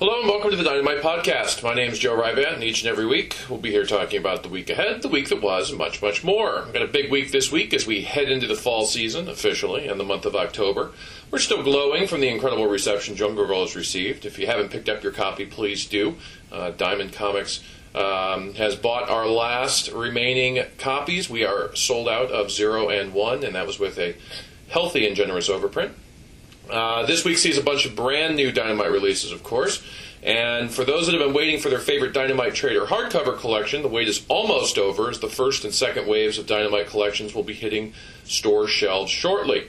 Hello and welcome to the Dynamite Podcast. My name is Joe Rybandt, and each and every week we'll be here talking about the week ahead, the week that was, and much, much more. We've got a big week this week as we head into the fall season officially in the month of October. We're still glowing from the incredible reception Jungle Girl has received. If you haven't picked up your copy, please do. Uh, Diamond Comics um, has bought our last remaining copies. We are sold out of Zero and One, and that was with a healthy and generous overprint. Uh, this week sees a bunch of brand new Dynamite releases, of course. And for those that have been waiting for their favorite Dynamite Trader hardcover collection, the wait is almost over as the first and second waves of Dynamite collections will be hitting store shelves shortly.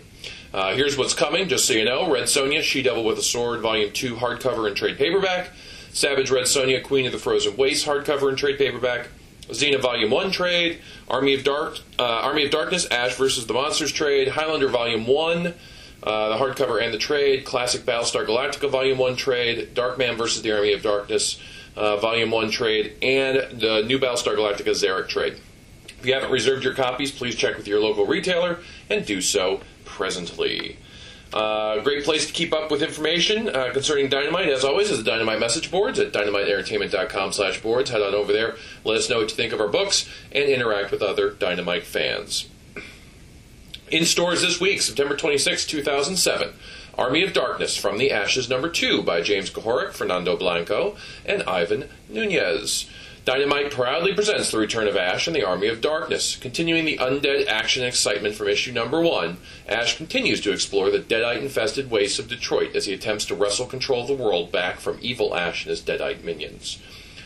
Uh, here's what's coming, just so you know Red Sonja, She Devil with a Sword, Volume 2 hardcover and trade paperback. Savage Red Sonja, Queen of the Frozen Waste hardcover and trade paperback. Xena Volume 1 trade. Army of Dark, uh, Army of Darkness, Ash versus the Monsters trade. Highlander Volume 1. Uh, the hardcover and the trade, Classic Battlestar Galactica Volume 1 trade, Darkman versus the Army of Darkness uh, Volume 1 trade, and the new Battlestar Galactica Zarek trade. If you haven't reserved your copies, please check with your local retailer and do so presently. Uh, great place to keep up with information uh, concerning Dynamite, as always, is the Dynamite message boards at dynamiteentertainment.com slash boards. Head on over there, let us know what you think of our books, and interact with other Dynamite fans. In stores this week, September 26, 2007, Army of Darkness from the Ashes number 2 by James Kuhoric, Fernando Blanco, and Ivan Nunez. Dynamite proudly presents the return of Ash and the Army of Darkness. Continuing the undead action and excitement from issue number one, Ash continues to explore the deadite infested wastes of Detroit as he attempts to wrestle control of the world back from evil Ash and his deadite minions.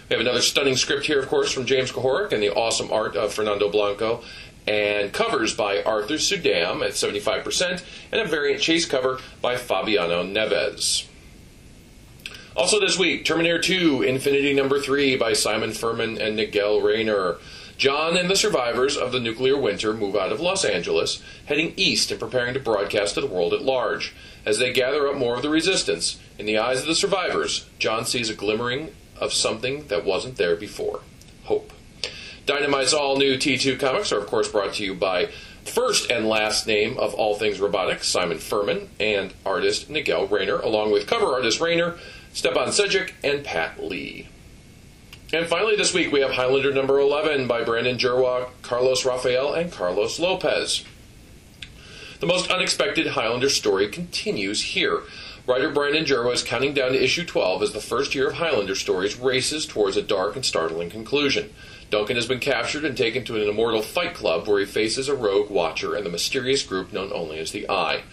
We have another stunning script here, of course, from James Kuhoric and the awesome art of Fernando Blanco, and covers by Arthur Suydam at 75%, and a variant chase cover by Fabiano Neves. Also this week, Terminator 2 Infinity Number 3 by Simon Furman and Nigel Raynor. John and the survivors of the nuclear winter move out of Los Angeles, heading east and preparing to broadcast to the world at large. As they gather up more of the resistance, in the eyes of the survivors, John sees a glimmering of something that wasn't there before hope. Dynamite's all new T2 comics are, of course, brought to you by first and last name of all things robotics, Simon Furman, and artist Nigel Raynor, along with cover artist Raynor, Stepan Sejic, and Pat Lee. And finally, this week we have Highlander number 11 by Brandon Jerwa, Carlos Rafael, and Carlos Lopez. The most unexpected Highlander story continues here. Writer Brandon Jerwa is counting down to issue 12 as the first year of Highlander stories races towards a dark and startling conclusion. Duncan has been captured and taken to an immortal fight club where he faces a rogue watcher and the mysterious group known only as the Eye.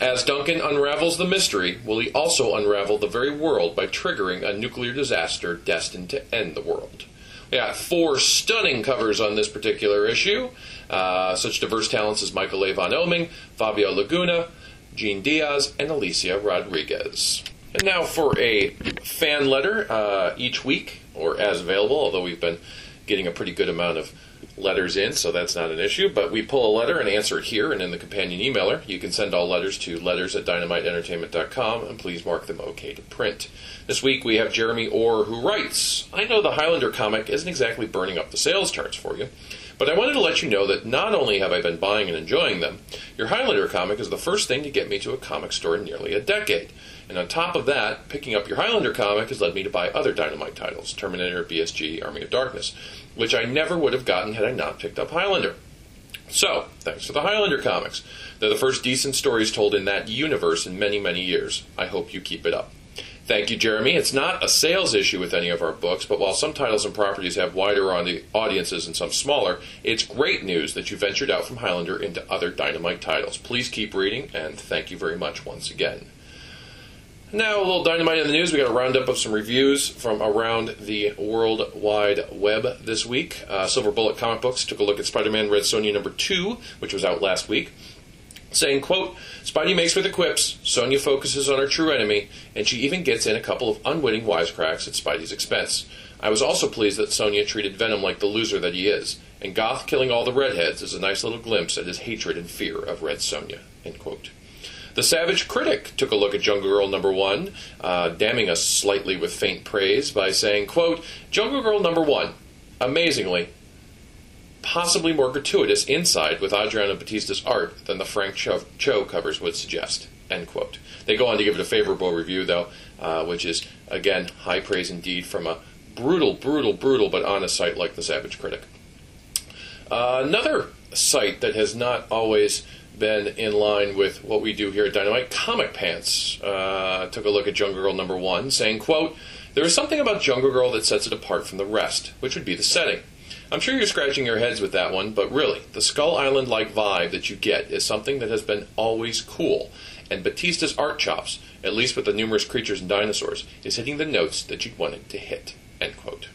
As Duncan unravels the mystery, will he also unravel the very world by triggering a nuclear disaster destined to end the world? We got four stunning covers on this particular issue. Uh, such diverse talents as Michael Avon Oeming, Fabio Laguna, Gene Diaz, and Alicia Rodriguez. And now for a fan letter uh, each week, or as available, although we've been getting a pretty good amount of letters in, so that's not an issue. But we pull a letter and answer it here and in the companion emailer. You can send all letters to letters at dynamiteentertainment.com and please mark them okay to print. This week we have Jeremy Orr who writes I know the Highlander comic isn't exactly burning up the sales charts for you. But I wanted to let you know that not only have I been buying and enjoying them, your Highlander comic is the first thing to get me to a comic store in nearly a decade. And on top of that, picking up your Highlander comic has led me to buy other Dynamite titles Terminator, BSG, Army of Darkness, which I never would have gotten had I not picked up Highlander. So, thanks for the Highlander comics. They're the first decent stories told in that universe in many, many years. I hope you keep it up. Thank you, Jeremy. It's not a sales issue with any of our books, but while some titles and properties have wider audiences and some smaller, it's great news that you ventured out from Highlander into other Dynamite titles. Please keep reading, and thank you very much once again. Now, a little dynamite in the news. We got a roundup of some reviews from around the World Wide Web this week. Uh, Silver Bullet Comic Books took a look at Spider Man Red Sonja number 2, which was out last week saying, quote, Spidey makes with the quips, Sonja focuses on her true enemy, and she even gets in a couple of unwitting wisecracks at Spidey's expense. I was also pleased that Sonja treated Venom like the loser that he is, and Gath killing all the redheads is a nice little glimpse at his hatred and fear of Red Sonja. End quote. The Savage Critic took a look at Jungle Girl number one, uh, damning us slightly with faint praise by saying, quote, Jungle Girl number one, amazingly, possibly more gratuitous inside with Adriano Batista's art than the Frank Cho, Cho covers would suggest. End quote. They go on to give it a favorable review, though, uh, which is, again, high praise indeed from a brutal, brutal, brutal, but honest site like the Savage Critic. Uh, another site that has not always been in line with what we do here at Dynamite, Comic Pants, uh, took a look at Jungle Girl number one, saying, quote, there is something about Jungle Girl that sets it apart from the rest, which would be the setting. I'm sure you're scratching your heads with that one, but really, the Skull Island like vibe that you get is something that has been always cool. And Batista's art chops, at least with the numerous creatures and dinosaurs, is hitting the notes that you'd want it to hit. End quote.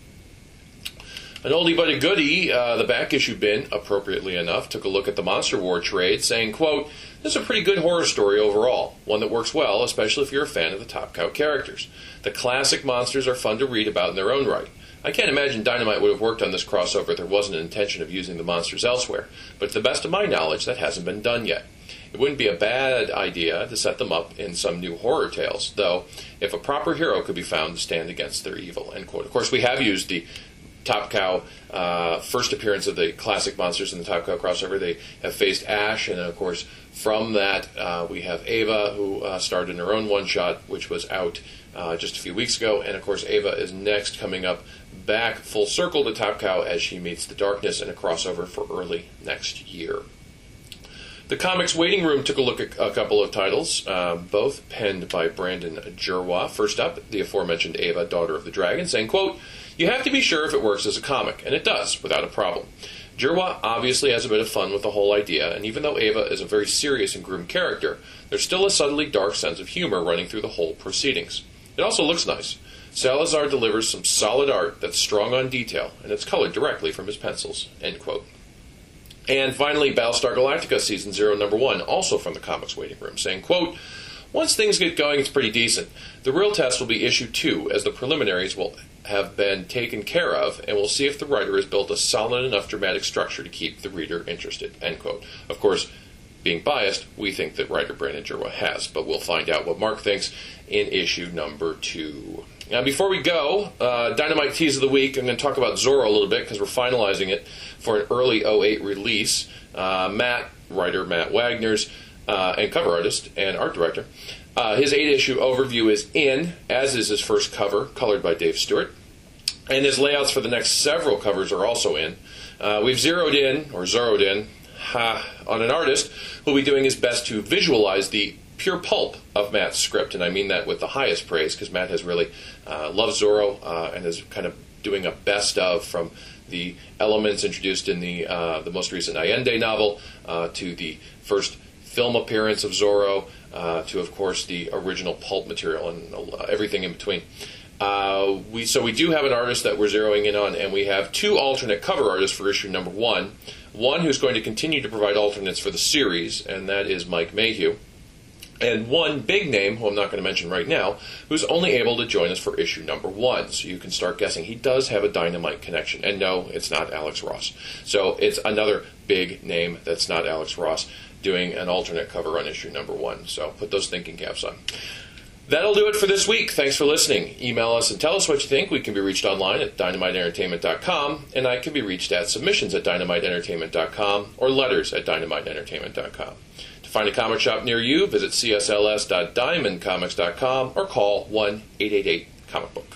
An oldie but a goodie, uh, the back issue bin, appropriately enough, took a look at the Monster War trade, saying, quote, This is a pretty good horror story overall, one that works well, especially if you're a fan of the Top Cow characters. The classic monsters are fun to read about in their own right. I can't imagine Dynamite would have worked on this crossover if there wasn't an intention of using the monsters elsewhere, but to the best of my knowledge, that hasn't been done yet. It wouldn't be a bad idea to set them up in some new horror tales, though, if a proper hero could be found to stand against their evil. End quote. Of course, we have used the Top Cow uh, first appearance of the classic monsters in the Top Cow crossover. They have faced Ash, and of course, from that, uh, we have Ava, who uh, starred in her own one shot, which was out uh, just a few weeks ago. And of course, Ava is next coming up back full circle to Top Cow as she meets the darkness in a crossover for early next year. The Comics Waiting Room took a look at a couple of titles, uh, both penned by Brandon Jerwa. First up, the aforementioned Ava, Daughter of the Dragon, saying, quote, You have to be sure if it works as a comic, and it does, without a problem. Jerwa obviously has a bit of fun with the whole idea, and even though Ava is a very serious and grim character, there's still a subtly dark sense of humor running through the whole proceedings. It also looks nice. Salazar delivers some solid art that's strong on detail, and it's colored directly from his pencils. End quote. And finally, Battlestar Galactica Season 0, Number 1, also from the Comics Waiting Room, saying, quote, Once things get going, it's pretty decent. The real test will be issue 2, as the preliminaries will have been taken care of, and we'll see if the writer has built a solid enough dramatic structure to keep the reader interested, end quote. Of course, being biased, we think that writer Brandon Jerwa has, but we'll find out what Mark thinks in issue number 2. Now, before we go, uh, Dynamite Tease of the Week, I'm going to talk about Zorro a little bit because we're finalizing it for an early 08 release. Uh, Matt, writer Matt Wagner's, uh, and cover artist and art director. Uh, his eight issue overview is in, as is his first cover, colored by Dave Stewart. And his layouts for the next several covers are also in. Uh, we've zeroed in, or zeroed in, ha, on an artist who'll be doing his best to visualize the pure pulp of Matt's script, and I mean that with the highest praise because Matt has really uh, loved Zorro uh, and is kind of doing a best of from the elements introduced in the uh, the most recent Allende novel uh, to the first film appearance of Zorro uh, to, of course, the original pulp material and everything in between. Uh, we so we do have an artist that we're zeroing in on, and we have two alternate cover artists for issue number one. One who's going to continue to provide alternates for the series, and that is Mike Mayhew and one big name, who I'm not going to mention right now, who's only able to join us for issue number one. So you can start guessing. He does have a dynamite connection. And no, it's not Alex Ross. So it's another big name that's not Alex Ross doing an alternate cover on issue number one. So put those thinking caps on. That'll do it for this week. Thanks for listening. Email us and tell us what you think. We can be reached online at dynamiteentertainment.com, and I can be reached at submissions at dynamiteentertainment.com or letters at dynamiteentertainment.com. To find a comic shop near you, visit csls.diamondcomics.com or call 1 888 comic book.